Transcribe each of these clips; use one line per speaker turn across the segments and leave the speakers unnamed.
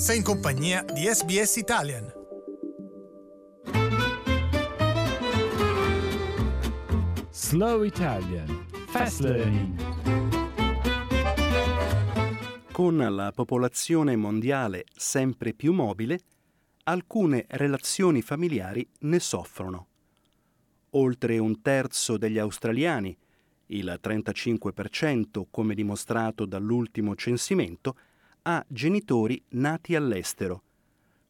Sei in compagnia di SBS Italian.
Slow Italian Fast Learning.
Con la popolazione mondiale sempre più mobile, alcune relazioni familiari ne soffrono. Oltre un terzo degli australiani, il 35% come dimostrato dall'ultimo censimento, ha genitori nati all'estero,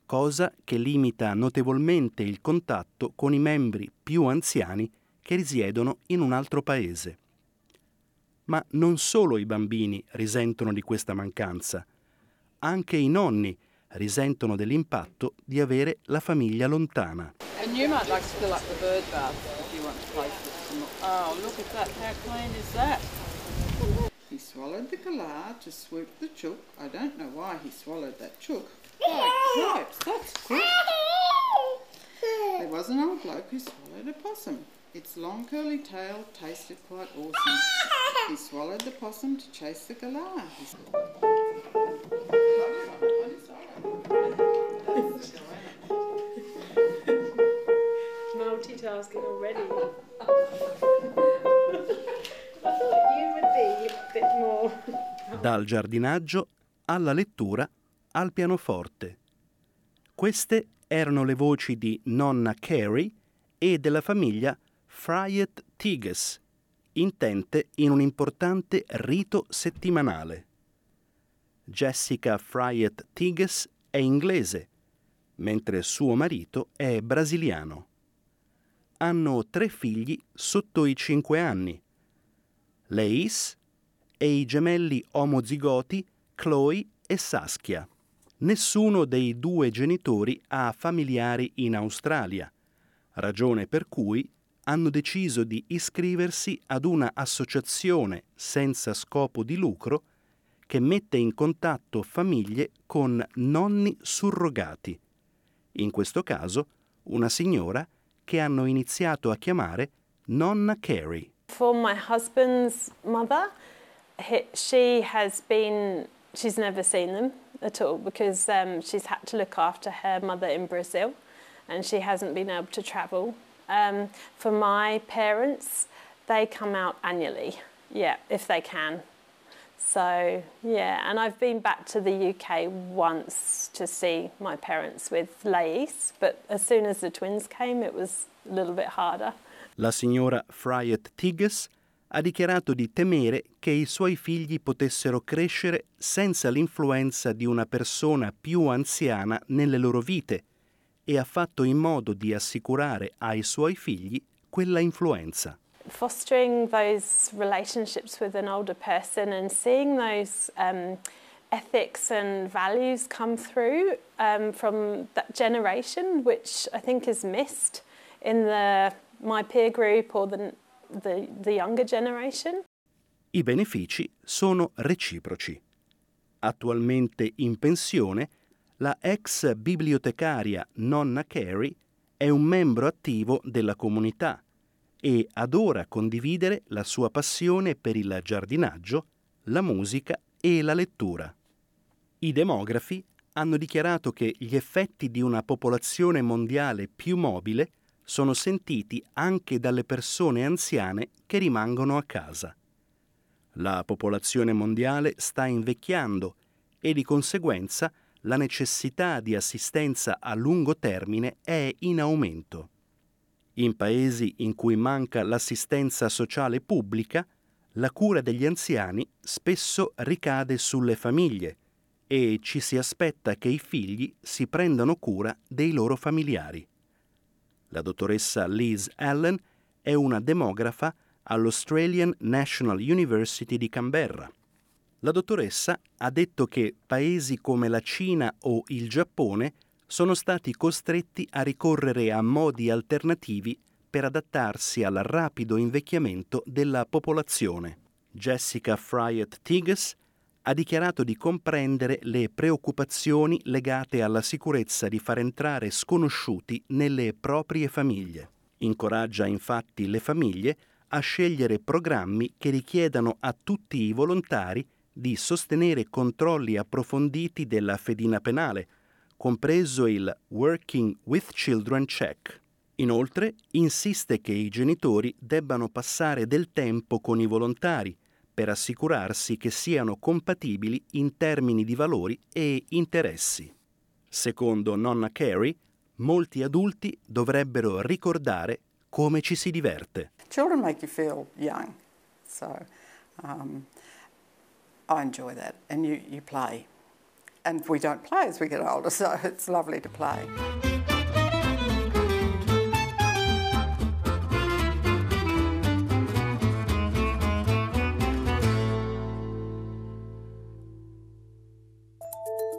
cosa che limita notevolmente il contatto con i membri più anziani che risiedono in un altro paese. Ma non solo i bambini risentono di questa mancanza, anche i nonni risentono dell'impatto di avere la famiglia lontana.
Oh, look at that. How clean is that? He swallowed the galah to swoop the chook. I don't know why he swallowed that chook. Cripes, that's quick. There was an old bloke who swallowed a possum. Its long curly tail tasted quite awesome. He swallowed the possum to chase the galah.
Dal giardinaggio alla lettura al pianoforte. Queste erano le voci di nonna Carrie e della famiglia Friet Tiges, intente in un importante rito settimanale. Jessica Friet Tiges è inglese, mentre suo marito è brasiliano. Hanno tre figli sotto i cinque anni, Leis e i gemelli omozigoti Chloe e Saskia. Nessuno dei due genitori ha familiari in Australia, ragione per cui hanno deciso di iscriversi ad una associazione senza scopo di lucro che mette in contatto famiglie con nonni surrogati. In questo caso, una signora che hanno iniziato a chiamare nonna Carrie.
For my husband's mother, he, she has been, she's never seen them at all because um, she's had to look after her mother in Brazil and she hasn't been able to travel. Um, for my parents, they come out annually, yeah, if they can. So, yeah, and I've been back to the UK once to see my parents with Lais, but as soon as the twins came, it was a little bit harder.
La signora Friet Tigges ha dichiarato di temere che i suoi figli potessero crescere senza l'influenza di una persona più anziana nelle loro vite e ha fatto in modo di assicurare ai suoi figli quella influenza.
Fostering those relationships with an older person and seeing those um, ethics and values come through um, from that generation, which I think is missed in the my peer group or the, the, the younger generation.
I benefici sono reciproci. Attualmente in pensione, la ex bibliotecaria nonna Carrie è un membro attivo della comunità e adora condividere la sua passione per il giardinaggio, la musica e la lettura. I demografi hanno dichiarato che gli effetti di una popolazione mondiale più mobile sono sentiti anche dalle persone anziane che rimangono a casa. La popolazione mondiale sta invecchiando e di conseguenza la necessità di assistenza a lungo termine è in aumento. In paesi in cui manca l'assistenza sociale pubblica, la cura degli anziani spesso ricade sulle famiglie e ci si aspetta che i figli si prendano cura dei loro familiari. La dottoressa Liz Allen è una demografa all'Australian National University di Canberra. La dottoressa ha detto che paesi come la Cina o il Giappone sono stati costretti a ricorrere a modi alternativi per adattarsi al rapido invecchiamento della popolazione. Jessica Friet Tigges ha dichiarato di comprendere le preoccupazioni legate alla sicurezza di far entrare sconosciuti nelle proprie famiglie. Incoraggia infatti le famiglie a scegliere programmi che richiedano a tutti i volontari di sostenere controlli approfonditi della fedina penale, compreso il Working with Children Check. Inoltre insiste che i genitori debbano passare del tempo con i volontari per assicurarsi che siano compatibili in termini di valori e interessi. Secondo nonna Carey, molti adulti dovrebbero ricordare come ci si diverte.
Children make you feel young, so um, I enjoy that, and you, you play. And we don't play as we get older, so it's lovely to play.